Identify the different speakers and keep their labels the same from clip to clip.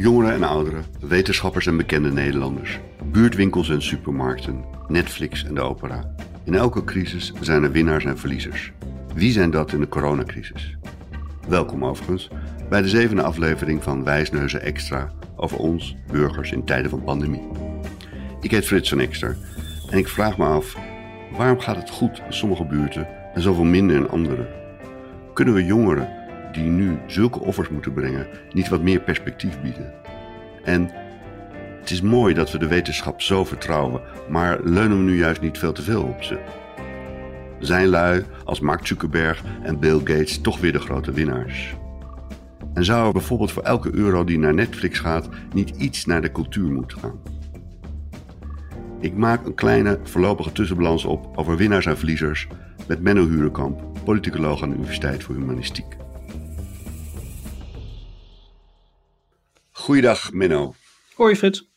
Speaker 1: Jongeren en ouderen, wetenschappers en bekende Nederlanders, buurtwinkels en supermarkten, Netflix en de opera. In elke crisis zijn er winnaars en verliezers. Wie zijn dat in de coronacrisis? Welkom overigens bij de zevende aflevering van Wijsneuzen Extra over ons, burgers in tijden van pandemie. Ik heet Frits van Ekster en ik vraag me af, waarom gaat het goed in sommige buurten en zoveel minder in andere? Kunnen we jongeren die nu zulke offers moeten brengen niet wat meer perspectief bieden? En het is mooi dat we de wetenschap zo vertrouwen, maar leunen we nu juist niet veel te veel op ze? Zijn lui als Mark Zuckerberg en Bill Gates toch weer de grote winnaars? En zou er bijvoorbeeld voor elke euro die naar Netflix gaat niet iets naar de cultuur moeten gaan? Ik maak een kleine voorlopige tussenbalans op over winnaars en verliezers met Menno Hurenkamp, politicoloog aan de Universiteit voor Humanistiek. Goeiedag Menno.
Speaker 2: Hoi Frits.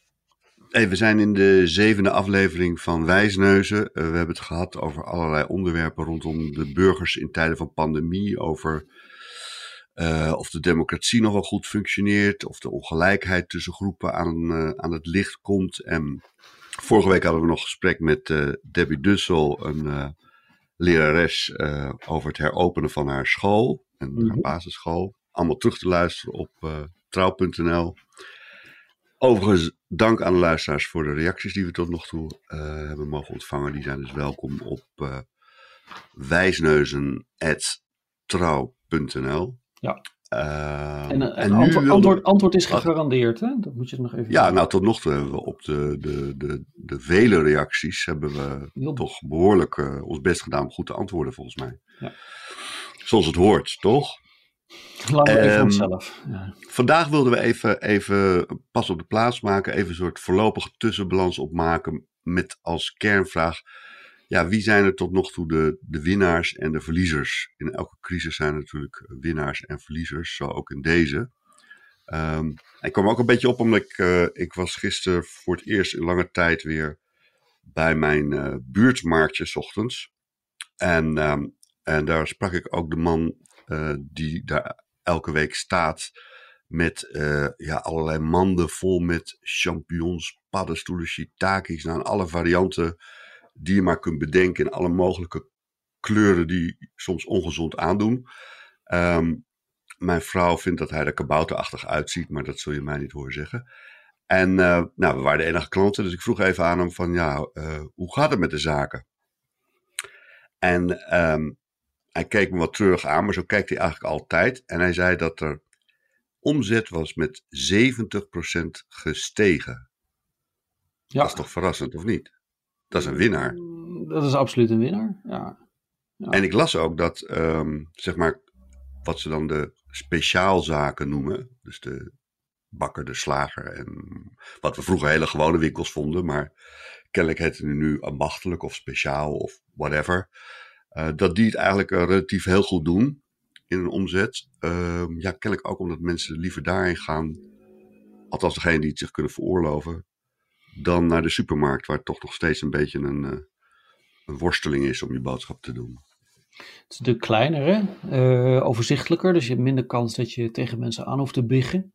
Speaker 1: Hey, we zijn in de zevende aflevering van Wijsneuzen. Uh, we hebben het gehad over allerlei onderwerpen rondom de burgers in tijden van pandemie. Over uh, of de democratie nog wel goed functioneert. Of de ongelijkheid tussen groepen aan, uh, aan het licht komt. En vorige week hadden we nog gesprek met Debbie Dussel, een lerares, over het heropenen van haar school. En haar
Speaker 2: Mhm.
Speaker 1: basisschool. Allemaal terug te luisteren op trouw.nl. Overigens, dank aan de luisteraars voor de reacties die we tot nog toe uh, hebben mogen ontvangen. Die zijn dus welkom op uh, wijsneuzen.trouw.nl.
Speaker 2: Ja.
Speaker 1: Uh,
Speaker 2: en, en, en antwoord, wilde... antwoord, antwoord, is gegarandeerd, hè? Dat moet je nog even.
Speaker 1: Ja, nou, tot nog toe hebben we op de, de, de, de vele reacties hebben we Heel... toch behoorlijk ons best gedaan om goed te antwoorden, volgens mij.
Speaker 2: Ja.
Speaker 1: Zoals het hoort, toch?
Speaker 2: Even um, onszelf. Ja.
Speaker 1: Vandaag wilden we even, even pas op de plaats maken, even een soort voorlopige tussenbalans opmaken met als kernvraag, ja, wie zijn er tot nog toe de, de winnaars en de verliezers? In elke crisis zijn er natuurlijk winnaars en verliezers, zo ook in deze. Um, ik kwam ook een beetje op omdat ik, uh, ik was gisteren voor het eerst in lange tijd weer bij mijn uh, buurtmarktje 's ochtends. En, um, en daar sprak ik ook de man uh, die daar elke week staat met uh, ja, allerlei manden vol met champignons, paddenstoelen, shiitakes, nou, alle varianten die je maar kunt bedenken in alle mogelijke kleuren die soms ongezond aandoen. Um, mijn vrouw vindt dat hij er kabouterachtig uitziet, maar dat zul je mij niet horen zeggen. En uh, nou, we waren de enige klanten, dus ik vroeg even aan hem van ja, hoe gaat het met de zaken? En um, hij keek me wat terug aan, maar zo kijkt hij eigenlijk altijd. En hij zei dat er omzet was met 70% gestegen. Ja. Dat is toch verrassend, of niet? Dat is een winnaar.
Speaker 2: Dat is absoluut een winnaar, ja.
Speaker 1: ja. En ik las ook dat, um, zeg maar, wat ze dan de speciaalzaken noemen. Dus de bakker, de slager en wat we vroeger hele gewone winkels vonden. Maar kennelijk heten die nu ambachtelijk of speciaal of whatever. Uh, dat die het eigenlijk uh, relatief heel goed doen in een omzet. Uh, ja, kennelijk ook omdat mensen liever daarin gaan, althans degene die het zich kunnen veroorloven, dan naar de supermarkt, waar het toch nog steeds een beetje een, uh, een worsteling is om je boodschap te doen.
Speaker 2: Het is natuurlijk kleiner, uh, overzichtelijker, dus je hebt minder kans dat je tegen mensen aan hoeft te biggen.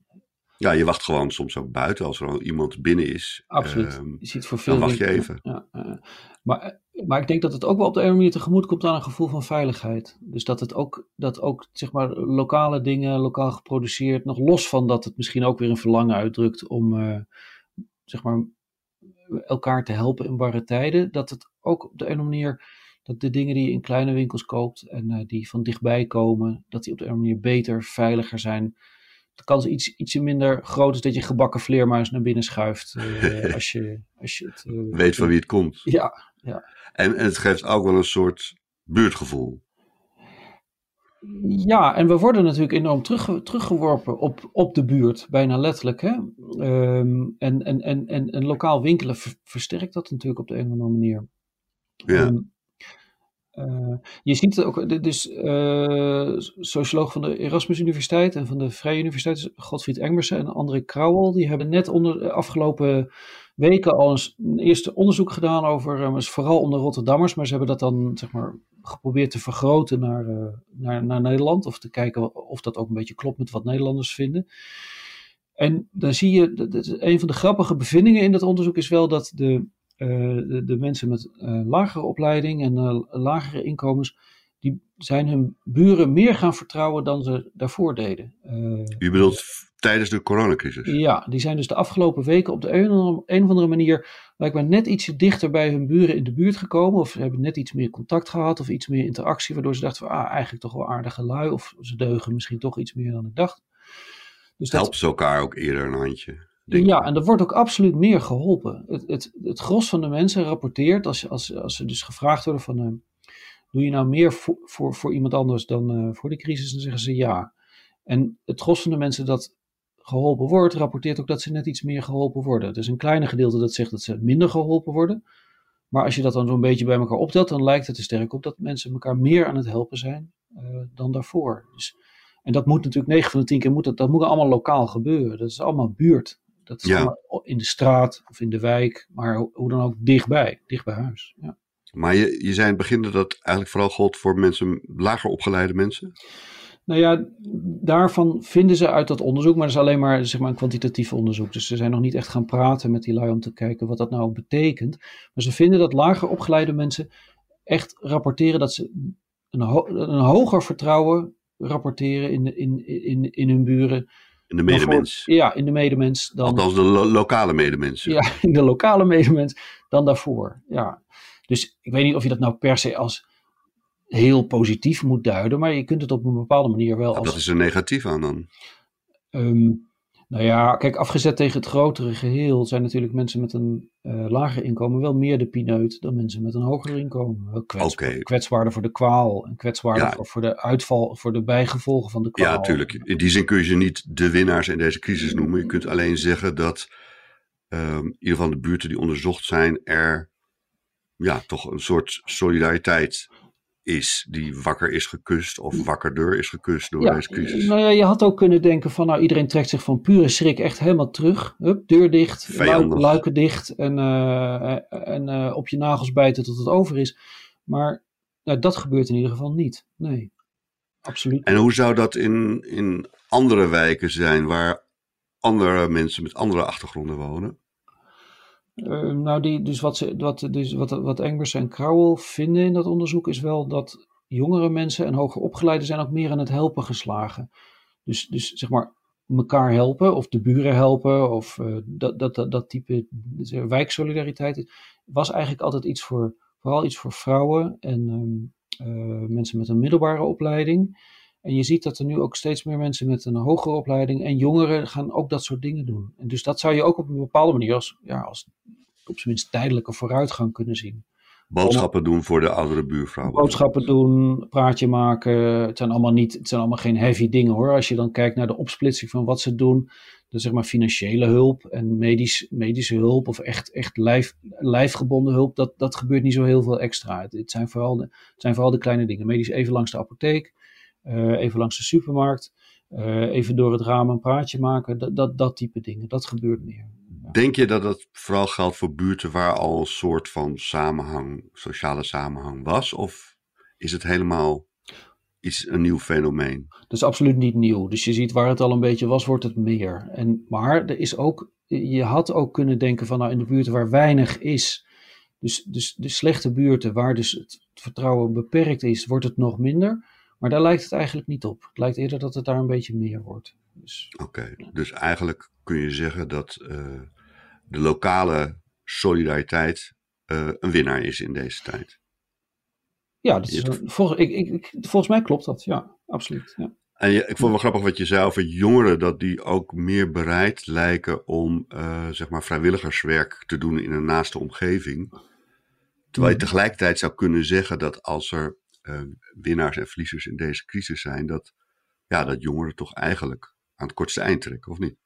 Speaker 1: Ja, je wacht gewoon soms ook buiten als er al iemand binnen is.
Speaker 2: Absoluut.
Speaker 1: Uh,
Speaker 2: je ziet voor veel
Speaker 1: dan wacht je even.
Speaker 2: Ja, uh, maar, maar ik denk dat het ook wel op de ene manier tegemoet komt aan een gevoel van veiligheid. Dus dat het ook, dat ook zeg maar, lokale dingen, lokaal geproduceerd, nog los van dat het misschien ook weer een verlangen uitdrukt om uh, zeg maar, elkaar te helpen in barre tijden, dat het ook op de ene manier, dat de dingen die je in kleine winkels koopt en die van dichtbij komen, dat die op de ene manier beter, veiliger zijn de kans iets, ietsje minder groot is dat je gebakken vleermuis naar binnen schuift. Uh, als je, als je het,
Speaker 1: weet van wie het komt.
Speaker 2: Ja, ja.
Speaker 1: En, en het geeft ook wel een soort buurtgevoel.
Speaker 2: Ja, en we worden natuurlijk enorm terug, teruggeworpen op, op de buurt, bijna letterlijk. Hè? Um, en, en, en, en, en lokaal winkelen ver, versterkt dat natuurlijk op de een of andere manier.
Speaker 1: Ja.
Speaker 2: Um, uh, je ziet ook, dus uh, socioloog van de Erasmus Universiteit en van de Vrije Universiteit, Godfried Engmersen en André Krauwel, die hebben net onder de afgelopen weken al eens een eerste onderzoek gedaan over, uh, vooral onder Rotterdammers, maar ze hebben dat dan zeg maar geprobeerd te vergroten naar, naar, naar Nederland, of te kijken of dat ook een beetje klopt met wat Nederlanders vinden. En dan zie je, een van de grappige bevindingen in dat onderzoek is wel dat de, de, de, mensen met lagere opleiding en lagere inkomens, die zijn hun buren meer gaan vertrouwen dan ze daarvoor deden.
Speaker 1: U bedoelt tijdens de coronacrisis?
Speaker 2: Ja, die zijn dus de afgelopen weken op de een, of andere manier blijkbaar net ietsje dichter bij hun buren in de buurt gekomen. Of ze hebben net iets meer contact gehad of iets meer interactie. Waardoor ze dachten van, ah, eigenlijk toch wel aardige lui. Of ze deugen misschien toch iets meer dan ik dacht.
Speaker 1: Dus dat... Helpt ze elkaar ook eerder een handje?
Speaker 2: Ja, en er wordt ook absoluut meer geholpen. Het, het, het gros van de mensen rapporteert, als, als, als ze dus gevraagd worden van... Uh, doe je nou meer voor, voor, voor iemand anders dan uh, voor de crisis? Dan zeggen ze ja. En het gros van de mensen dat geholpen wordt, rapporteert ook dat ze net iets meer geholpen worden. Er is een kleine gedeelte dat zegt dat ze minder geholpen worden. Maar als je dat dan zo'n beetje bij elkaar optelt, dan lijkt het er sterk op dat mensen elkaar meer aan het helpen zijn uh, dan daarvoor. Dus, en dat moet natuurlijk 9 van de 10 keer, moet dat, dat moet allemaal lokaal gebeuren. Dat is allemaal buurt. Dat is allemaal in de straat of in de wijk, maar hoe dan ook dichtbij, dicht bij huis. Ja.
Speaker 1: Maar je, je zei in het begin dat dat eigenlijk vooral gold voor mensen, lager opgeleide mensen?
Speaker 2: Nou ja, daarvan vinden ze uit dat onderzoek, maar dat is alleen maar, zeg maar een kwantitatief onderzoek. Dus ze zijn nog niet echt gaan praten met die lui om te kijken wat dat nou betekent. Maar ze vinden dat lager opgeleide mensen echt rapporteren dat ze een, een hoger vertrouwen rapporteren in, in, in, in hun buren.
Speaker 1: In de medemens.
Speaker 2: ja, in de medemens. Dan,
Speaker 1: Althans de lokale medemens.
Speaker 2: Ja, in de lokale medemens dan daarvoor. Ja. Dus ik weet niet of je dat nou per se als heel positief moet duiden, maar je kunt het op een bepaalde manier wel.
Speaker 1: Als... Wat is er negatief aan dan?
Speaker 2: Um, nou ja, kijk, afgezet tegen het grotere geheel zijn natuurlijk mensen met een uh, lager inkomen wel meer de pineut dan mensen met een hoger inkomen. Kwetsbaar, Kwetsbaarder voor de kwaal en kwetsbaarder voor, voor, de uitval, voor de bijgevolgen van de kwaal.
Speaker 1: Ja, natuurlijk. In die zin kun je ze niet de winnaars in deze crisis noemen. Je kunt alleen zeggen dat um, in ieder geval de buurten die onderzocht zijn, er ja, toch een soort solidariteit is, die wakker is gekust of wakkerder is gekust door deze crisis.
Speaker 2: Nou ja, je had ook kunnen denken van nou iedereen trekt zich van pure schrik echt helemaal terug. Hup, deur dicht, luiken dicht en, uh, en uh, op je nagels bijten tot het over is. Maar nou, dat gebeurt in ieder geval niet. Nee, absoluut.
Speaker 1: En hoe zou dat in, in andere wijken zijn waar andere mensen met andere achtergronden wonen?
Speaker 2: Uh, nou, die, dus wat, ze, wat, dus wat, wat en Crowell vinden in dat onderzoek is wel dat jongere mensen en hoger opgeleide zijn ook meer aan het helpen geslagen. Dus, dus zeg maar elkaar helpen of de buren helpen of uh, dat, dat, dat, dat type wijksolidariteit was eigenlijk altijd iets voor, vooral iets voor vrouwen en um, uh, mensen met een middelbare opleiding. En je ziet dat er nu ook steeds meer mensen met een hogere opleiding en jongeren gaan ook dat soort dingen doen. En dus dat zou je ook op een bepaalde manier als, ja, als op zijn minst tijdelijke vooruitgang kunnen zien.
Speaker 1: Boodschappen doen voor de oudere buurvrouwen.
Speaker 2: Boodschappen doen, praatje maken. Het zijn allemaal, niet, het zijn allemaal geen heavy dingen hoor. Als je dan kijkt naar de opsplitsing van wat ze doen. Dan zeg maar financiële hulp en medisch, medische hulp of echt, echt lijf, lijfgebonden hulp. Dat, dat gebeurt niet zo heel veel extra. Het, zijn vooral de, het zijn vooral de kleine dingen. Medisch even langs de apotheek. Uh, even langs de supermarkt. Uh, even door het raam een praatje maken. Dat, dat, dat type dingen. Dat gebeurt meer.
Speaker 1: Denk je dat dat vooral geldt voor buurten waar al een soort van samenhang, sociale samenhang was? Of is het helemaal iets, een nieuw fenomeen?
Speaker 2: Dat is absoluut niet nieuw. Dus je ziet waar het al een beetje was, wordt het meer. En, maar er is ook, je had ook kunnen denken van nou in de buurten waar weinig is, dus, dus de slechte buurten waar dus het vertrouwen beperkt is, wordt het nog minder. Maar daar lijkt het eigenlijk niet op. Het lijkt eerder dat het daar een beetje meer wordt.
Speaker 1: Dus, Oké, dus eigenlijk kun je zeggen dat uh, de lokale solidariteit uh, een winnaar is in deze tijd.
Speaker 2: Ja, dat is, volgens, ik, ik, volgens mij klopt dat. Ja, absoluut. Ja.
Speaker 1: En je, ik vond het wel grappig wat je zei over jongeren, dat die ook meer bereid lijken om uh, zeg maar vrijwilligerswerk te doen in een naaste omgeving. Terwijl je mhm. tegelijkertijd zou kunnen zeggen dat als er uh, winnaars en verliezers in deze crisis zijn, dat, ja, dat jongeren toch eigenlijk aan het kortste eind trekken, of niet?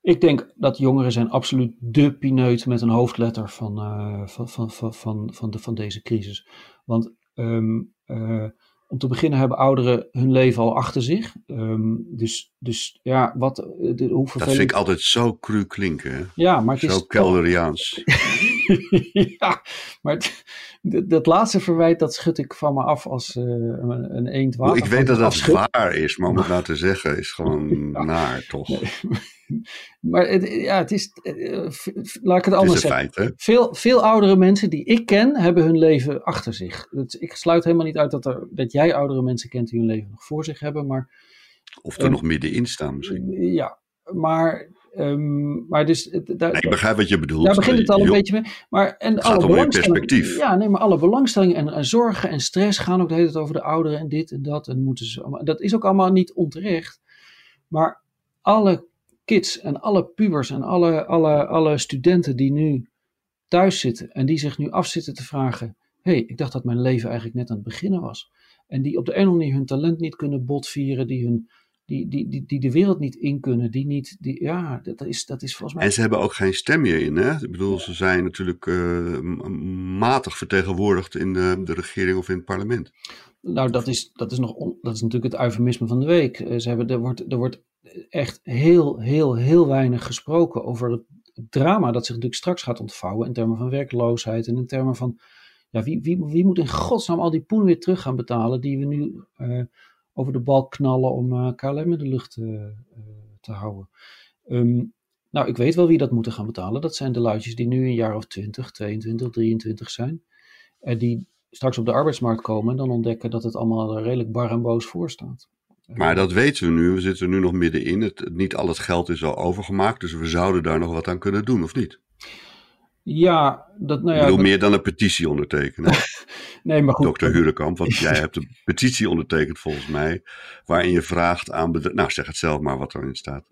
Speaker 2: Ik denk dat jongeren zijn absoluut de pineut met een hoofdletter van, uh, van, van, van, van, van, de, van deze crisis. Want um, uh, om te beginnen hebben ouderen hun leven al achter zich. Um, dus, dus ja, wat, de, hoe
Speaker 1: Dat vind ik altijd zo cru klinken. Hè?
Speaker 2: Ja, maar het
Speaker 1: zo
Speaker 2: is
Speaker 1: Kelderiaans.
Speaker 2: ja, maar dat laatste verwijt, dat schud ik van me af als uh, een, een eend water.
Speaker 1: Ik weet dat dat waar is, maar om het nou te zeggen is gewoon naar, toch?
Speaker 2: maar het, ja, het is, uh, laat ik het anders het zeggen. Feit, veel, veel oudere mensen die ik ken, hebben hun leven achter zich. Het, ik sluit helemaal niet uit dat, er, dat jij oudere mensen kent die hun leven nog voor zich hebben, maar...
Speaker 1: Of er uh, nog middenin staan misschien.
Speaker 2: Ja, maar Um, maar dus,
Speaker 1: daar, nee, ik begrijp wat je bedoelt.
Speaker 2: Daar begint het al een beetje mee. Maar, en
Speaker 1: het alle gaat perspectief.
Speaker 2: Ja, nee, maar alle belangstellingen en, en, zorgen en stress gaan ook de hele tijd over de ouderen en dit en dat. En moeten ze dat is ook allemaal niet onterecht. Maar alle kids en alle pubers en alle, alle, alle studenten die nu thuis zitten en die zich nu afzitten te vragen: hé, hey, ik dacht dat mijn leven eigenlijk net aan het beginnen was. En die op de een of andere manier hun talent niet kunnen botvieren, die hun die, die, die, die de wereld niet in kunnen. Die niet, die, ja, dat is, dat is volgens mij.
Speaker 1: En ze hebben ook geen stem meer in. Hè? Ik bedoel, ze zijn natuurlijk uh, matig vertegenwoordigd in de, de, regering of in het parlement.
Speaker 2: Nou, dat is, dat is, nog dat is natuurlijk het eufemisme van de week. Eh, ze hebben, er, wordt, er wordt echt heel, heel, heel weinig gesproken over het drama dat zich natuurlijk straks gaat ontvouwen in termen van werkloosheid en in termen van. Ja, wie, wie, wie moet in godsnaam al die poen weer terug gaan betalen die we nu. Over de balk knallen om eh, KLM in de lucht uh, te houden. Um, nou, ik weet wel wie dat moeten gaan betalen. Dat zijn de luidjes die nu een jaar of 20, 22, 23 zijn. En die straks op de arbeidsmarkt komen en dan ontdekken dat het allemaal redelijk bar en boos voor staat.
Speaker 1: Maar dat weten we nu. We zitten nu nog middenin. Het, niet al het geld is al overgemaakt. Dus we zouden daar nog wat aan kunnen doen, of niet?
Speaker 2: Ja, dat, nou ja,
Speaker 1: ik bedoel, meer dan een petitie ondertekenen.
Speaker 2: nee, maar goed.
Speaker 1: Dokter Hurekamp, want jij hebt een petitie ondertekend volgens mij, waarin je vraagt aan bedrijven, nou zeg het zelf maar wat erin staat.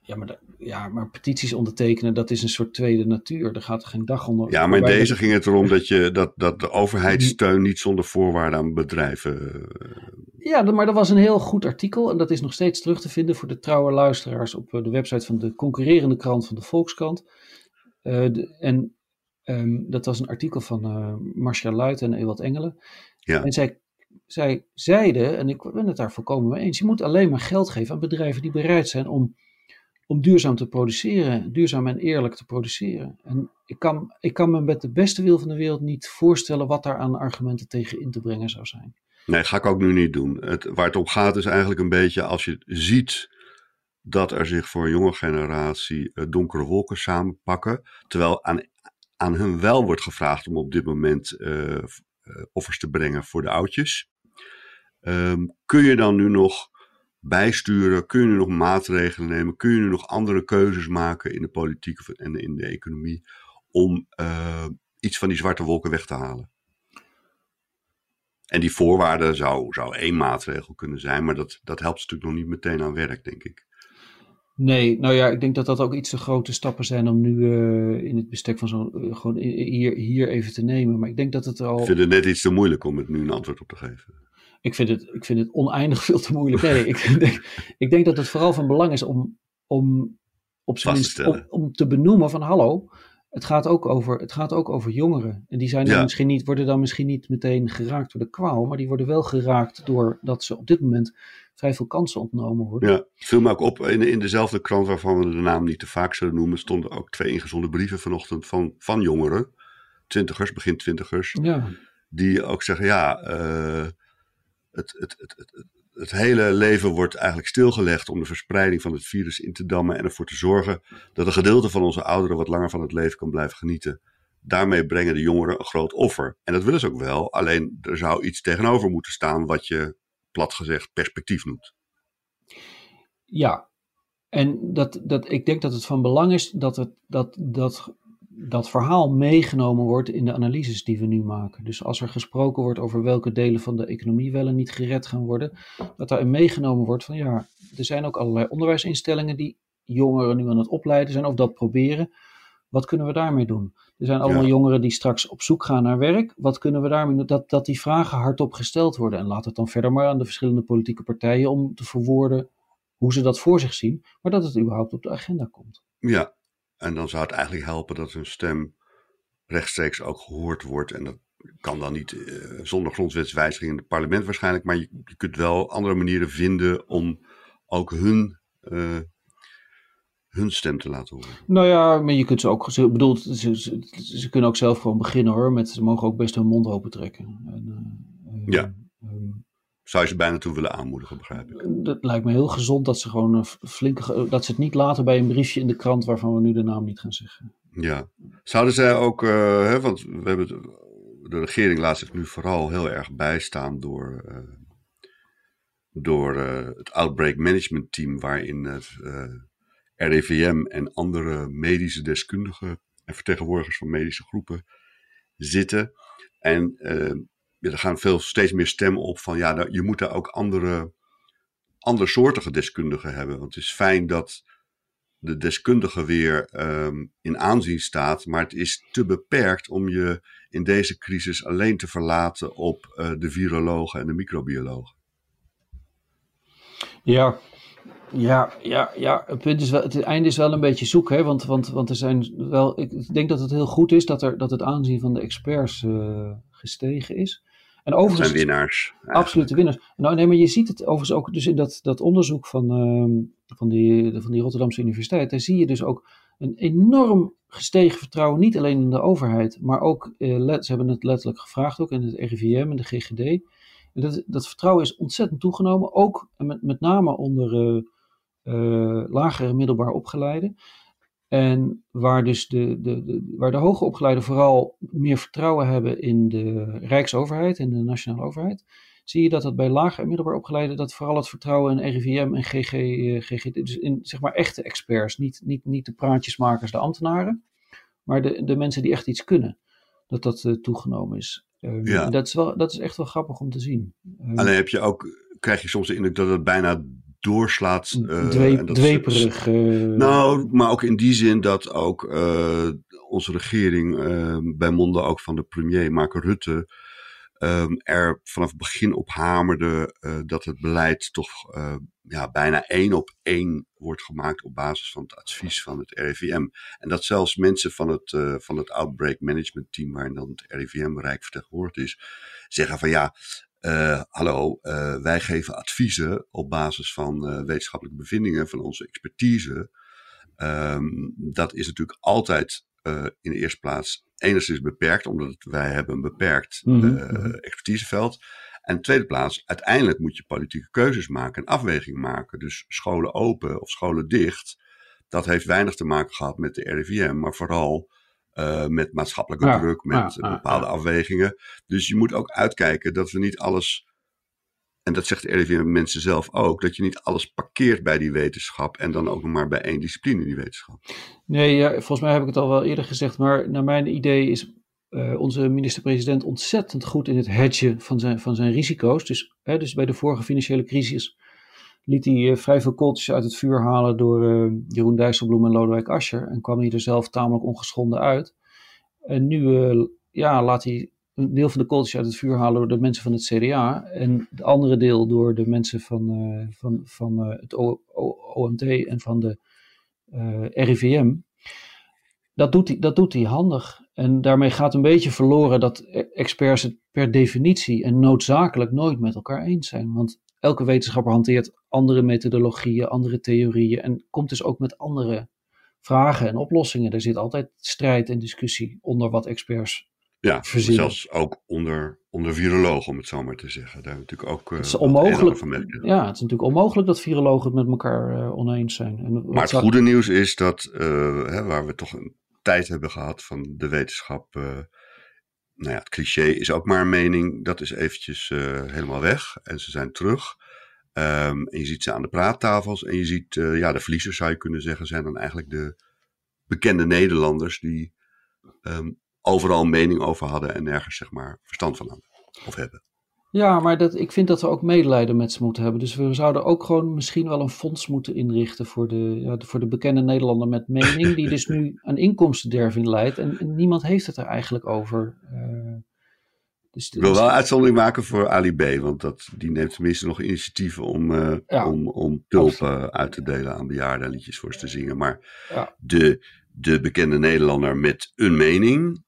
Speaker 2: Ja maar, ja, maar petities ondertekenen, dat is een soort tweede natuur. Daar gaat er geen dag onder.
Speaker 1: Ja, maar in deze ging het erom dat, je, dat, dat de overheidssteun niet zonder voorwaarden aan bedrijven.
Speaker 2: Eh, ja, maar dat was een heel goed artikel. En dat is nog steeds terug te vinden voor de trouwe luisteraars op eh, de website van de concurrerende krant van de Volkskrant. Uh, en Ehm, dat was een artikel van uh, Marcia Luit en Ewald Engelen. Ja. En zij, zij zeiden, en ik ben het daar volkomen mee eens, je moet alleen maar geld geven aan bedrijven die bereid zijn om, om duurzaam te produceren, duurzaam en eerlijk te produceren. En ik kan, ik kan me met de beste wil van de wereld niet voorstellen wat daar aan argumenten tegen in te brengen zou zijn.
Speaker 1: Nee, ga ik ook nu niet doen. Het, waar het om gaat is eigenlijk een beetje als je ziet dat er zich voor een jonge generatie uh, donkere wolken samenpakken. Terwijl aan aan hun wel wordt gevraagd om op dit moment uh, offers te brengen voor de oudjes. Um, kun je dan nu nog bijsturen? Kun je nu nog maatregelen nemen? Kun je nu nog andere keuzes maken in de politiek en in de economie om uh, iets van die zwarte wolken weg te halen? En die voorwaarde zou, zou één maatregel kunnen zijn, maar dat, dat helpt natuurlijk nog niet meteen aan werk, denk ik.
Speaker 2: Nee, nou ja, ik denk dat dat ook iets te grote stappen zijn om nu uh, in het bestek van zo'n, uh, gewoon hier, hier even te nemen. Maar ik denk dat het al...
Speaker 1: Ik vind het net iets te moeilijk om het nu een antwoord op te geven.
Speaker 2: Ik vind het, ik vind het oneindig veel te moeilijk. Nee, ik, denk, ik denk dat het vooral van belang is om, om, op zijn om, om te benoemen van hallo, het gaat ook over, het gaat ook over jongeren. En die zijn dan misschien niet, worden dan misschien niet meteen geraakt door de kwaal, maar die worden wel geraakt doordat ze op dit moment vrij veel kansen ontnomen worden.
Speaker 1: Ja, viel me ook op. In, in dezelfde krant waarvan we de naam niet te vaak zullen noemen, stonden ook twee ingezonden brieven vanochtend van, van jongeren, twintigers, begin twintigers, ja. die ook zeggen, ja, uh, het, het, het, het, het hele leven wordt eigenlijk stilgelegd om de verspreiding van het virus in te dammen en ervoor te zorgen dat een gedeelte van onze ouderen wat langer van het leven kan blijven genieten. Daarmee brengen de jongeren een groot offer. En dat willen ze ook wel, alleen er zou iets tegenover moeten staan wat je plat gezegd perspectief noemt.
Speaker 2: Ja, en dat, dat, ik denk dat het van belang is dat, het, dat, dat dat verhaal meegenomen wordt in de analyses die we nu maken. Dus als er gesproken wordt over welke delen van de economie wel en niet gered gaan worden, dat daarin meegenomen wordt van ja, er zijn ook allerlei onderwijsinstellingen die jongeren nu aan het opleiden zijn of dat proberen. Wat kunnen we daarmee doen? Er zijn allemaal jongeren die straks op zoek gaan naar werk. Wat kunnen we daarmee doen? Dat, dat die vragen hardop gesteld worden. En laat het dan verder maar aan de verschillende politieke partijen om te verwoorden hoe ze dat voor zich zien. Maar dat het überhaupt op de agenda komt.
Speaker 1: Ja, en dan zou het eigenlijk helpen dat hun stem rechtstreeks ook gehoord wordt. En dat kan dan niet uh, zonder grondwetswijziging in het parlement waarschijnlijk. Maar je, je, kunt wel andere manieren vinden om ook hun, uh, hun stem te laten horen.
Speaker 2: Nou ja, maar je kunt ze ook, ze, bedoel, ze, ze, kunnen ook zelf gewoon beginnen hoor, met ze mogen ook best hun mond open trekken. En,
Speaker 1: uh, ja. Um, Zou je ze bijna toe willen aanmoedigen, begrijp ik?
Speaker 2: Dat lijkt me heel gezond dat ze gewoon een flinke, dat ze het niet laten bij een briefje in de krant waarvan we nu de naam niet gaan zeggen.
Speaker 1: Ja. Zouden zij ook, uh, hè, want we hebben de regering laat zich nu vooral heel erg bijstaan door, uh, door het Outbreak Management Team, waarin het RIVM en andere medische deskundigen en vertegenwoordigers van medische groepen zitten. En er gaan veel, steeds meer stemmen op van ja, je moet daar ook andere, andere soortige deskundigen hebben. Want het is fijn dat de deskundige weer um, in aanzien staat, maar het is te beperkt om je in deze crisis alleen te verlaten op uh, de virologen en de microbiologen.
Speaker 2: Ja, ja, ja, ja. Het, punt is wel, het einde is wel een beetje zoek, hè? Want, want, want er zijn wel. Ik denk dat het heel goed is dat, er, dat het aanzien van de experts uh, gestegen is.
Speaker 1: En overigens, dat zijn winnaars.
Speaker 2: Absolute winnaars. Nou, nee, maar je ziet het overigens ook dus in dat, dat onderzoek van, uh, van, die, van die Rotterdamse Universiteit. Daar zie je dus ook een enorm gestegen vertrouwen, niet alleen in de overheid, maar ook, uh, let, ze hebben het letterlijk gevraagd ook in het RIVM en de GGD. En dat, dat vertrouwen is ontzettend toegenomen, ook met, met name onder uh, lagere middelbaar opgeleiden. En waar dus de, de, de, waar de hoger opgeleiden vooral meer vertrouwen hebben in de Rijksoverheid, in de nationale overheid, zie je dat het bij lager en middelbaar opgeleiden, dat vooral het vertrouwen in RIVM en GG, GG dus in zeg maar echte experts, niet, niet, niet de praatjesmakers, de ambtenaren, maar de, de mensen die echt iets kunnen, dat dat uh, toegenomen is. Ja. dat, is wel, dat is echt wel grappig om te zien.
Speaker 1: Um, Alleen heb je ook, krijg je soms de indruk dat het bijna doorslaat.
Speaker 2: Uh, Dwe en dat dweperig. Uh...
Speaker 1: Nou, maar ook in die zin dat ook uh, onze regering, bij monden ook van de premier Mark Rutte, um, er vanaf het begin op hamerde dat het beleid toch ja, bijna één op één wordt gemaakt op basis van het advies van het RIVM. En dat zelfs mensen van het, van het Outbreak Management Team, waarin dan het RIVM rijk vertegenwoordigd is, zeggen van ja, uh, hallo, uh, wij geven adviezen op basis van uh, wetenschappelijke bevindingen, van onze expertise. Um, dat is natuurlijk altijd in de eerste plaats enigszins beperkt, omdat wij hebben een beperkt mm -hmm. expertiseveld. En in de tweede plaats, uiteindelijk moet je politieke keuzes maken, een afweging maken. Dus scholen open of scholen dicht, dat heeft weinig te maken gehad met de RIVM, maar vooral uh, met maatschappelijke ja, druk, met ja, bepaalde ja. afwegingen. Dus je moet ook uitkijken dat we niet alles, en dat zegt de RIVM mensen zelf ook, dat je niet alles parkeert bij die wetenschap en dan ook nog maar bij één discipline in die wetenschap.
Speaker 2: Nee, ja, volgens mij heb ik het al wel eerder gezegd, maar naar mijn idee is uh, onze minister-president ontzettend goed in het hedgen van zijn, van zijn risico's. Dus, hè, dus bij de vorige financiële crisis liet hij uh, vrij veel kooltjes uit het vuur halen door uh, Jeroen Dijsselbloem en Lodewijk Asscher. En kwam hij er zelf tamelijk ongeschonden uit. En nu uh, ja, laat hij een deel van de kooltjes uit het vuur halen door de mensen van het CDA. En het andere deel door de mensen van, van, van het OMT en van de RIVM. Dat doet, hij, dat doet hij handig. En daarmee gaat een beetje verloren dat e-, experts het per definitie en noodzakelijk nooit met elkaar eens zijn. Want elke wetenschapper hanteert andere methodologieën, andere theorieën en komt dus ook met andere vragen en oplossingen. Er zit altijd strijd en discussie onder wat experts
Speaker 1: ja, verzinnen. zelfs ook onder, onder virologen, om het zo maar te zeggen. Daar natuurlijk ook.
Speaker 2: Uh, het is onmogelijk. Ja, het is natuurlijk onmogelijk dat virologen het met elkaar uh, oneens zijn.
Speaker 1: En maar het goede nieuws is dat, uh, hè, waar we toch een tijd hebben gehad van de wetenschap nou ja, het cliché is ook maar een mening. Dat is eventjes uh, helemaal weg. En ze zijn terug. Um, en je ziet ze aan de praattafels. En je ziet, uh, ja, de verliezers zou je kunnen zeggen, zijn dan eigenlijk de bekende Nederlanders die um, overal een mening over hadden en nergens, zeg maar, verstand van hadden of hebben.
Speaker 2: Ja, maar dat, ik vind dat we ook medelijden met ze moeten hebben. Dus we zouden ook gewoon misschien wel een fonds moeten inrichten voor de, ja, voor de bekende Nederlander met mening, die dus nu aan inkomstenderving leidt. En, en niemand heeft het er eigenlijk over. Uh,
Speaker 1: dus, ik wil wel uitzondering maken voor Ali B, want dat, die neemt tenminste nog initiatieven om, uh, ja, om, om tulpen uit te delen aan bejaarden en liedjes voor ze te zingen. Maar ja. de, de bekende Nederlander met een mening,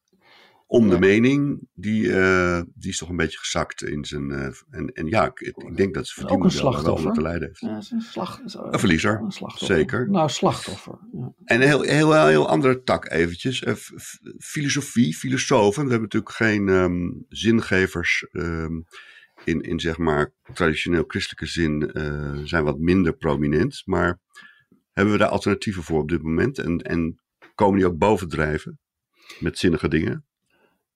Speaker 1: om de mening, die, uh, die is toch een beetje gezakt in zijn. Uh, en, en ja, ik, ik denk dat ze
Speaker 2: ook een slachtoffer
Speaker 1: te lijden heeft.
Speaker 2: Ja, is een, slag,
Speaker 1: een verliezer, een slachtoffer. zeker.
Speaker 2: Nou, slachtoffer. Ja.
Speaker 1: En een heel, heel, heel, heel andere tak eventjes. Uh, filosofie, filosofen. We hebben natuurlijk geen um, zingevers um, in, in zeg maar traditioneel christelijke zin zijn wat minder prominent. Maar hebben we daar alternatieven voor op dit moment? En, en komen die ook bovendrijven met zinnige dingen?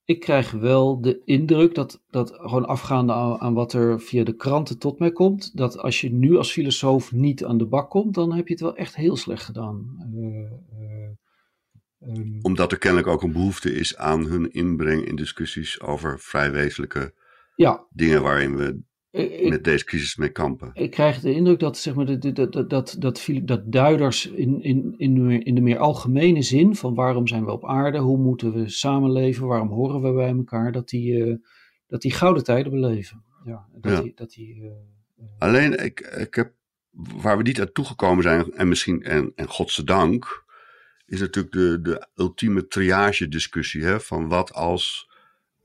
Speaker 2: Ik krijg wel de indruk dat, dat gewoon afgaande aan, aan, wat er via de kranten tot mij komt, dat als je nu als filosoof niet aan de bak komt, dan heb je het wel echt heel slecht gedaan.
Speaker 1: Uh, uh, Omdat er kennelijk ook een behoefte is aan hun inbreng in discussies over vrij wezenlijke
Speaker 2: ja.
Speaker 1: dingen waarin we ik, met deze crisis mee kampen.
Speaker 2: Ik krijg de indruk dat, zeg maar, dat, dat, dat, dat, dat, duiders in, in, in, de, in de meer algemene zin van waarom zijn we op aarde, hoe moeten we samenleven, waarom horen we bij elkaar, dat die, uh, dat die gouden tijden beleven. Ja, dat
Speaker 1: ja.
Speaker 2: Die, dat die, uh,
Speaker 1: Alleen, ik, ik heb, waar we niet aan toegekomen zijn, en misschien, en, en godzijdank, is natuurlijk de, de ultieme triage discussie, hè, van wat als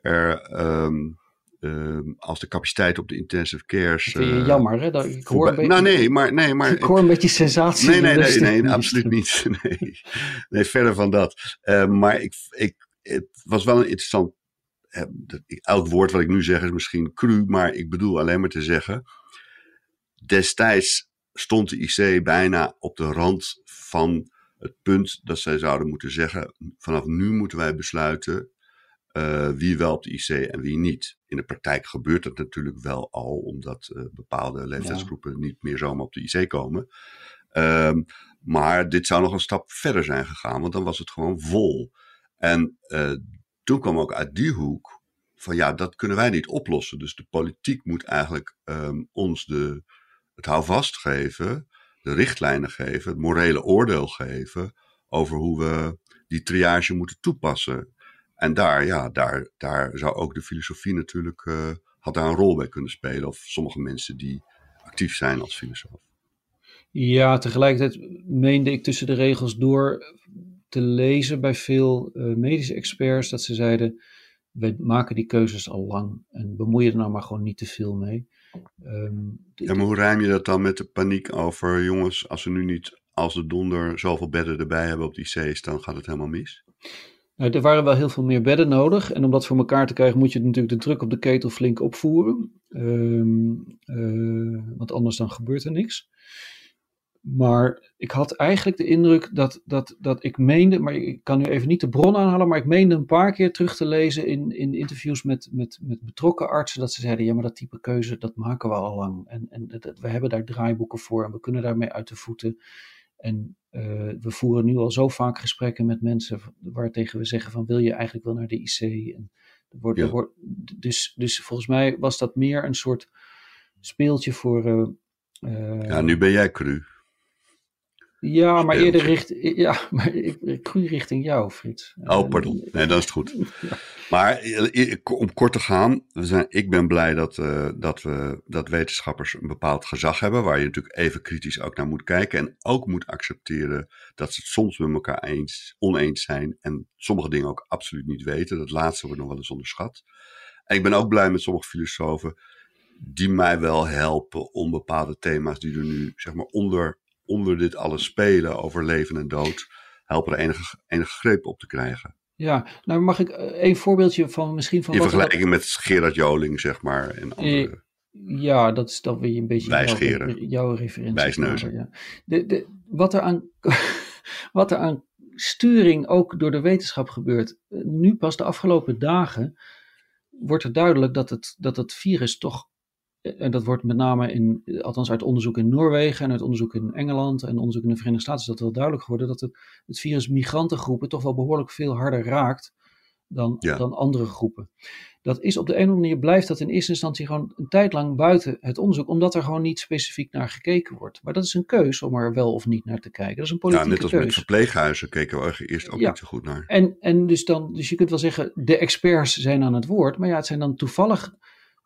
Speaker 1: er... Um, uh, als de capaciteit op de intensive cares.
Speaker 2: Dat vind je jammer, hè? Dat, ik hoor een beetje,
Speaker 1: nou, nee, maar, nee, maar.
Speaker 2: Ik hoor een beetje sensatie.
Speaker 1: Nee, nee, nee, nee, nee absoluut niet. Nee, nee, verder van dat. Uh, maar ik, ik, het was wel een interessant. Uh, elk woord wat ik nu zeg is misschien cru, maar ik bedoel alleen maar te zeggen. Destijds stond de IC bijna op de rand van het punt dat zij zouden moeten zeggen: vanaf nu moeten wij besluiten uh, wie wel op de IC en wie niet. In de praktijk gebeurt dat natuurlijk wel al, omdat uh, bepaalde leeftijdsgroepen ja. niet meer zomaar op de IC komen. Um, maar dit zou nog een stap verder zijn gegaan, want dan was het gewoon vol. En uh, toen kwam ook uit die hoek van ja, dat kunnen wij niet oplossen. Dus de politiek moet eigenlijk um, ons de, het houvast geven, de richtlijnen geven, het morele oordeel geven over hoe we die triage moeten toepassen. En daar, ja, daar, daar zou ook de filosofie natuurlijk, uh, had daar een rol bij kunnen spelen. Of sommige mensen die actief zijn als filosoof.
Speaker 2: Ja, tegelijkertijd meende ik tussen de regels door te lezen bij veel uh, medische experts dat ze zeiden, we maken die keuzes al lang en bemoeien er nou maar gewoon niet te veel mee.
Speaker 1: Um, ja, maar hoe rijm je dat dan met de paniek over, jongens, als we nu niet als de donder zoveel bedden erbij hebben op die IC's, dan gaat het helemaal mis?
Speaker 2: Nou, er waren wel heel veel meer bedden nodig. En om dat voor elkaar te krijgen, moet je natuurlijk de druk op de ketel flink opvoeren. Um, uh, want anders dan gebeurt er niks. Maar ik had eigenlijk de indruk dat, dat, dat ik meende, maar ik kan nu even niet de bron aanhalen, maar ik meende een paar keer terug te lezen in, in interviews met, met, met betrokken artsen, dat ze zeiden, ja, maar dat type keuze, dat maken we al lang. En, en we hebben daar draaiboeken voor en we kunnen daarmee uit de voeten. En uh, we voeren nu al zo vaak gesprekken met mensen waartegen we zeggen van wil je eigenlijk wel naar de IC? En er wordt, ja. er wordt, dus, dus volgens mij was dat meer een soort speeltje voor... Uh,
Speaker 1: ja, nu ben jij cru.
Speaker 2: Ja, maar eerder richt, ja, maar ik, ik groei richting jou, Frits.
Speaker 1: Oh, pardon. Nee, dat is goed. Ja. Maar om kort te gaan, we zijn, ik ben blij dat, uh, dat, we, dat wetenschappers een bepaald gezag hebben, waar je natuurlijk even kritisch ook naar moet kijken en ook moet accepteren dat ze het soms met elkaar eens, oneens zijn en sommige dingen ook absoluut niet weten. Dat laatste wordt nog wel eens onderschat. En ik ben ook blij met sommige filosofen die mij wel helpen om bepaalde thema's die er nu zeg maar onder onder dit alles spelen over leven en dood, helpen er enige, enige greep op te krijgen.
Speaker 2: Ja, nou mag ik een voorbeeldje van misschien van.
Speaker 1: In vergelijking er... met Gerard Joling, zeg maar. En andere...
Speaker 2: Ja, dat is dan weer een beetje
Speaker 1: jouw,
Speaker 2: jouw referentie.
Speaker 1: Wijsneuzen.
Speaker 2: Ja. De, de, wat, er aan, wat er aan sturing ook door de wetenschap gebeurt, nu pas de afgelopen dagen, wordt er duidelijk dat het, dat het virus toch en dat wordt met name in, althans uit onderzoek in Noorwegen en uit onderzoek in Engeland en onderzoek in de Verenigde Staten, is dat wel duidelijk geworden dat het, het virus migrantengroepen toch wel behoorlijk veel harder raakt dan, ja. dan andere groepen. Dat is op de een of andere manier blijft dat in eerste instantie gewoon een tijd lang buiten het onderzoek, omdat er gewoon niet specifiek naar gekeken wordt. Maar dat is een keus om er wel of niet naar te kijken. Dat is een politieke
Speaker 1: keuze. Ja, net als
Speaker 2: keus.
Speaker 1: met verpleeghuizen keken we eerst ook ja. niet zo goed naar.
Speaker 2: En, en dus, dan, dus je kunt wel zeggen, de experts zijn aan het woord, maar ja, het zijn dan toevallig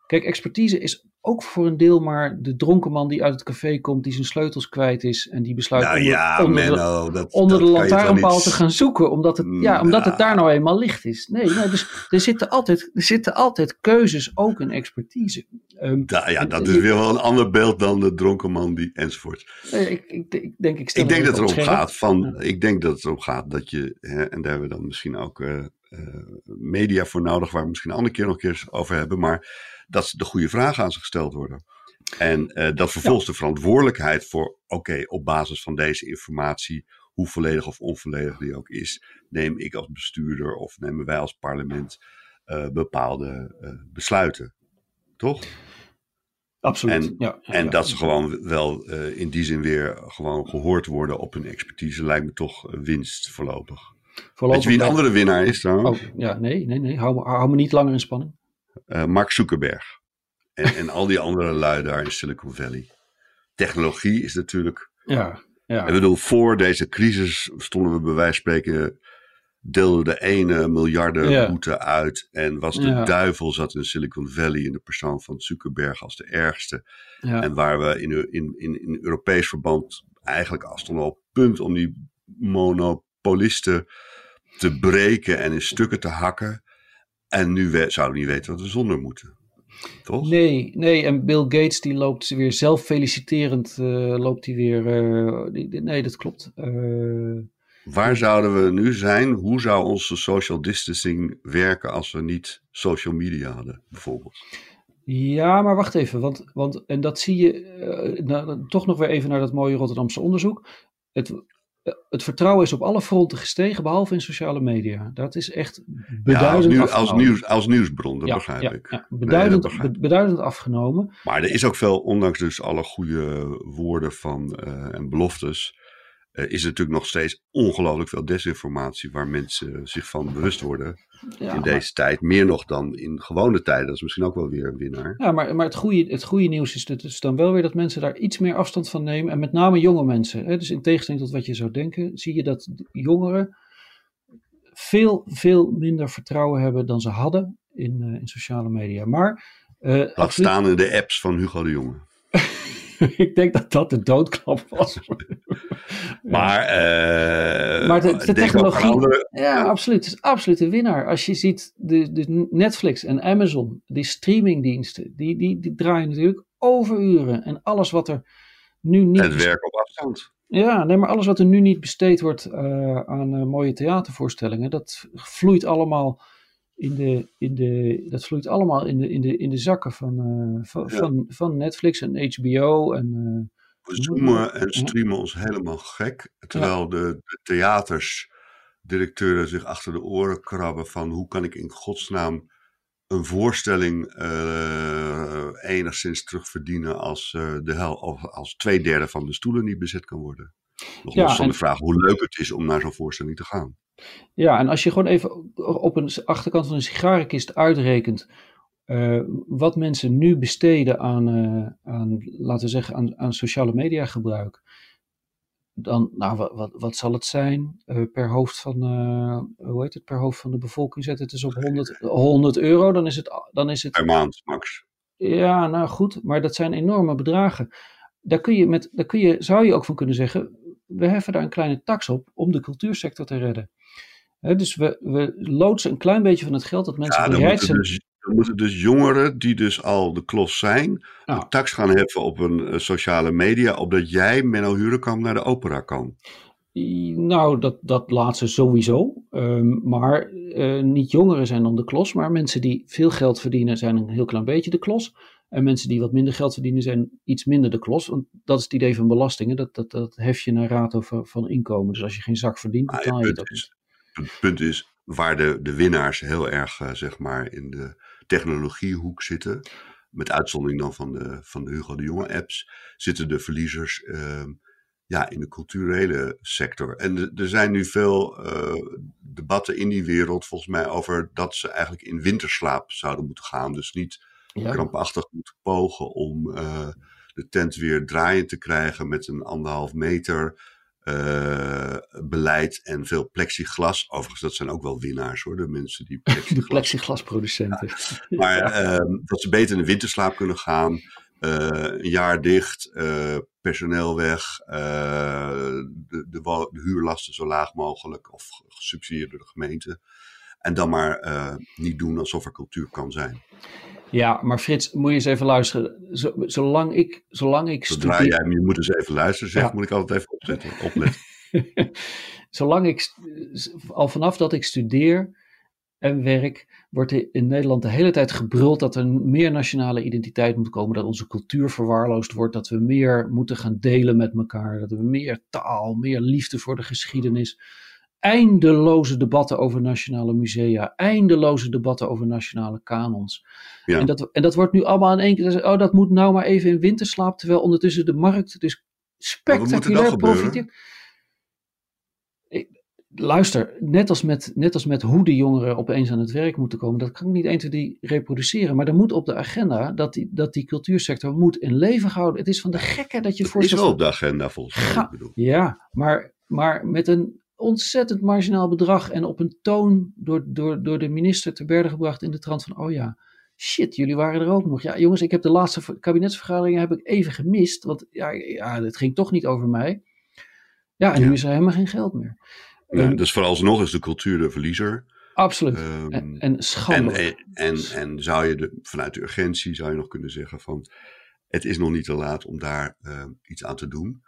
Speaker 2: Kijk, expertise is ook voor een deel maar de dronken man die uit het café komt, die zijn sleutels kwijt is en die besluit
Speaker 1: Nou
Speaker 2: onder,
Speaker 1: ja,
Speaker 2: onder
Speaker 1: Menno,
Speaker 2: de,
Speaker 1: dat,
Speaker 2: onder
Speaker 1: dat
Speaker 2: de
Speaker 1: kan je toch
Speaker 2: lantaarnpaal te gaan zoeken, omdat het, ja, omdat het daar nou eenmaal licht is. Nee, nee dus er zitten, altijd, er zitten altijd keuzes, ook in expertise. Ehm,
Speaker 1: Da- ja,
Speaker 2: en-
Speaker 1: dat is weer wel een ander beeld dan de dronken man die enzovoort.
Speaker 2: ik, ik, ik denk, ik, stel
Speaker 1: Ik denk
Speaker 2: het
Speaker 1: dat het erom gaat van,
Speaker 2: Ja.
Speaker 1: ik denk dat het erom gaat dat je, hè, en daar hebben we dan misschien ook eh, media voor nodig, waar we misschien een andere keer nog een keer over hebben, maar dat de goede vragen aan ze gesteld worden. En eh, dat vervolgens de verantwoordelijkheid voor, oké, op basis van deze informatie, hoe volledig of onvolledig die ook is, neem ik als bestuurder of nemen wij als parlement eh, bepaalde eh, besluiten. Toch?
Speaker 2: Absoluut.
Speaker 1: En-
Speaker 2: ja,
Speaker 1: En
Speaker 2: ja.
Speaker 1: dat ze gewoon wel eh, in die zin weer gewoon gehoord worden op hun expertise, lijkt me toch eh, winst voorlopig.
Speaker 2: Voorlopig
Speaker 1: Weet je wie een andere winnaar is trouwens?
Speaker 2: Oh, ja, nee, nee, nee. Hou, me- hou me niet langer in spanning.
Speaker 1: Eh, Mark Zuckerberg. En, en al die andere lui daar in Silicon Valley. Technologie is natuurlijk.
Speaker 2: Ja, ja.
Speaker 1: Ik bedoel, voor deze crisis stonden we bij wijze van spreken. deelden de ene miljarden
Speaker 2: Ja.
Speaker 1: boete uit. En was de
Speaker 2: Ja.
Speaker 1: duivel zat in Silicon Valley in de persoon van Zuckerberg als de ergste.
Speaker 2: ja.
Speaker 1: En waar we in, in, in, in Europees verband eigenlijk stonden op punt om die monopolisten te breken en in stukken te hakken. En nu we, zouden we niet weten wat we zonder moeten. Toch?
Speaker 2: Nee, nee, en Bill Gates die loopt weer zelf feliciterend, eh, loopt hij weer. eh, die- die- nee, dat klopt. Eh,
Speaker 1: Waar zouden we nu zijn? Hoe zou onze social distancing werken als we niet social media hadden, bijvoorbeeld?
Speaker 2: ja, maar wacht even, want, want en dat zie je nou, toch nog weer even naar dat mooie Rotterdamse onderzoek. Het, het vertrouwen is op alle fronten gestegen, behalve in sociale media. Dat is echt
Speaker 1: Ja,
Speaker 2: beduidend
Speaker 1: als, nieuw- als,
Speaker 2: afgenomen.
Speaker 1: nieuws, als nieuwsbron, dat
Speaker 2: Ja,
Speaker 1: begrijp
Speaker 2: ja,
Speaker 1: ik.
Speaker 2: ja,
Speaker 1: Nee,
Speaker 2: beduidend,
Speaker 1: begrijp
Speaker 2: beduidend afgenomen.
Speaker 1: Maar er is ook veel, ondanks dus alle goede woorden van, eh, en beloftes, eh, is er natuurlijk nog steeds ongelooflijk veel desinformatie waar mensen zich van bewust worden
Speaker 2: Ja,
Speaker 1: in
Speaker 2: maar-
Speaker 1: deze tijd. Meer nog dan in gewone tijden. Dat is misschien ook wel weer een winnaar.
Speaker 2: Ja, maar, maar het, goede, het goede nieuws is dus dan wel weer dat mensen daar iets meer afstand van nemen. En met name jonge mensen. Hè? Dus in tegenstelling tot wat je zou denken, zie je dat jongeren veel, veel minder vertrouwen hebben dan ze hadden in, eh, in sociale media. Maar
Speaker 1: Laat
Speaker 2: absoluut,
Speaker 1: staan in de apps van Hugo de Jonge.
Speaker 2: ik denk dat dat de doodklap was.
Speaker 1: Maar, eh,
Speaker 2: Maar de- de technologie-
Speaker 1: andere-
Speaker 2: Ja, absoluut. Het is absoluut een winnaar. Als je ziet de, de Netflix en Amazon, die streamingdiensten, die, die, die draaien natuurlijk overuren. En alles wat er nu niet
Speaker 1: het werk op afstand.
Speaker 2: Ja, nee, maar alles wat er nu niet besteed wordt eh, aan eh, mooie theatervoorstellingen, dat vloeit allemaal in de, in de, dat vloeit allemaal in de, in de, in de zakken van, eh, van,
Speaker 1: Ja.
Speaker 2: van, van Netflix en HBO. En, eh,
Speaker 1: We zoomen en streamen ons helemaal gek. Terwijl de, de theatersdirecteuren zich achter de oren krabben van hoe kan ik in godsnaam een voorstelling eh, enigszins terugverdienen als, de hel, of als twee derde van de stoelen niet bezet kan worden. Nog
Speaker 2: Ja, en-
Speaker 1: de vraag hoe leuk het is om naar zo'n voorstelling te gaan.
Speaker 2: ja, en als je gewoon even op een achterkant van een sigarenkist uitrekent eh, wat mensen nu besteden aan, eh, aan laten we zeggen, aan, aan sociale media gebruik. Dan, nou, wat, wat, wat zal het zijn eh, per hoofd van, hoe heet het, per hoofd van de bevolking? Zet het eens op 100, 100 euro, dan is het, dan is het
Speaker 1: Per maand, max.
Speaker 2: ja, nou goed, maar dat zijn enorme bedragen. Daar, kun je met, daar kun je, zou je ook van kunnen zeggen, we heffen daar een kleine tax op om de cultuursector te redden. Dus we, we loodsen een klein beetje van het geld dat mensen
Speaker 1: Ja,
Speaker 2: bereid zijn.
Speaker 1: dus, dan moeten dus jongeren die dus al de klos zijn,
Speaker 2: Nou.
Speaker 1: een tax gaan heffen op een eh, sociale media, opdat jij, Menno Hurenkamp, naar de opera kan.
Speaker 2: Nou, dat, dat laatste sowieso. Ehm, maar eh, niet jongeren zijn dan de klos, maar mensen die veel geld verdienen zijn een heel klein beetje de klos. En mensen die wat minder geld verdienen zijn iets minder de klos. Want dat is het idee van belastingen. Dat, dat, dat hef je naar rato van, van inkomen. Dus als je geen zak verdient,
Speaker 1: Maar
Speaker 2: betaal je dat niet.
Speaker 1: Het punt is, waar de, de winnaars heel erg, eh, zeg maar, in de technologiehoek zitten, met uitzondering dan van de, van de Hugo de Jonge apps, zitten de verliezers ehm, ja, in de culturele sector. En de- er zijn nu veel eh, debatten in die wereld, volgens mij, over dat ze eigenlijk in winterslaap zouden moeten gaan. Dus niet
Speaker 2: Ja.
Speaker 1: krampachtig moeten pogen om eh, de tent weer draaiend te krijgen met een anderhalf meter uh, beleid en veel plexiglas. Overigens, dat zijn ook wel winnaars hoor, de mensen die plexiglas...
Speaker 2: De plexiglasproducenten.
Speaker 1: Ja. Maar ja. uh, dat ze beter in de winterslaap kunnen gaan. Uh, een jaar dicht, personeel weg, de, de, de, huurlasten zo laag mogelijk of gesubsidieerd door de gemeente. En dan maar niet doen alsof er cultuur kan zijn.
Speaker 2: Ja, maar Frits, moet je eens even luisteren. zolang ik, zolang ik
Speaker 1: Zodra studeer... jij je moet eens even luisteren zegt, ja. moet ik altijd even opzetten, opletten.
Speaker 2: zolang ik, al vanaf dat ik studeer en werk, wordt in Nederland de hele tijd gebruld dat er meer nationale identiteit moet komen, dat onze cultuur verwaarloosd wordt, dat we meer moeten gaan delen met elkaar, dat we meer taal, meer liefde voor de geschiedenis eindeloze debatten over nationale musea, eindeloze debatten over nationale kanons. Ja. En, dat, en dat wordt nu allemaal in één keer, oh dat moet nou maar even in winterslaap, terwijl ondertussen de markt dus spectaculair profiteert. Luister, net als, met, net als met hoe de jongeren opeens aan het werk moeten komen, dat kan ik niet 1, 2, 3 reproduceren. Maar er moet op de agenda dat die, dat die cultuursector moet in leven houden. Het is van de gekke dat je
Speaker 1: voor.
Speaker 2: Het
Speaker 1: is wel op de agenda volgens mij.
Speaker 2: Ja, maar, maar met een ontzettend marginaal bedrag en op een toon door, door, door de minister te berden gebracht in de trant van, oh ja, shit, jullie waren er ook nog. Ja, jongens, ik heb de laatste kabinetsvergaderingen heb ik even gemist, want ja, ja het ging toch niet over mij. Ja, en nu is er helemaal geen geld meer.
Speaker 1: Ja, um, dus vooralsnog is de cultuur de verliezer.
Speaker 2: Absoluut. Um, en, en
Speaker 1: En, en, en, zou je de, vanuit de urgentie zou je nog kunnen zeggen van, het is nog niet te laat om daar uh, iets aan te doen.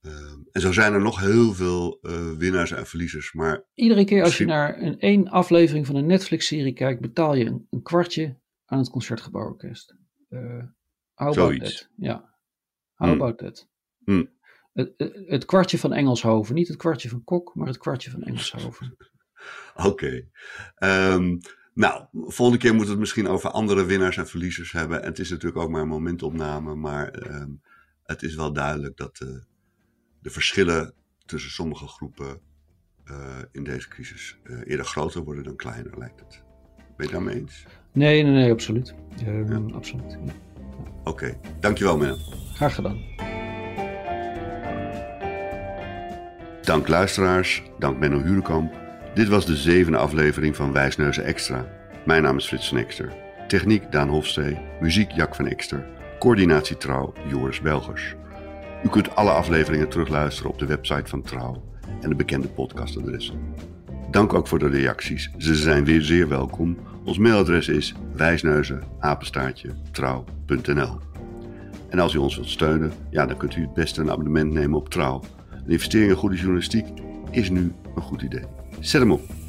Speaker 1: Uh, en zo zijn er nog heel veel uh, winnaars en verliezers. Maar
Speaker 2: Iedere keer als je naar een één aflevering van een Netflix-serie kijkt, betaal je een, een, kwartje aan het Concertgebouworkest. Uh, how about that? Ja. How hmm. about that? Hmm. Het, het, kwartje van Engelshoven. Niet het kwartje van Kok, maar het kwartje van Engelshoven.
Speaker 1: Oké. Okay. Um, nou, volgende keer moeten we het misschien over andere winnaars en verliezers hebben. En het is natuurlijk ook maar een momentopname, maar um, het is wel duidelijk dat uh, de verschillen tussen sommige groepen uh, in deze crisis uh, eerder groter worden dan kleiner, lijkt het. Ben je daarmee eens?
Speaker 2: Nee, nee, nee, absoluut. Uh, ja. Absoluut. Ja.
Speaker 1: Oké, okay. dankjewel Menno.
Speaker 2: Graag gedaan.
Speaker 1: Dank luisteraars, dank Menno Huurkamp. Dit was de zevende aflevering van Wijsneuzen Extra. Mijn naam is Frits van Ekster. Techniek Daan Hofstee, muziek Jack van Ekster, coördinatie trouw Joris Belgers. U kunt alle afleveringen terugluisteren op de website van Trouw en de bekende podcastadressen. Dank ook voor de reacties. Ze zijn weer zeer welkom. Ons mailadres is wijsneuzen@trouw.nl. En als u ons wilt steunen, ja, dan kunt u het beste een abonnement nemen op Trouw. Een investering in goede journalistiek is nu een goed idee. Zet hem op.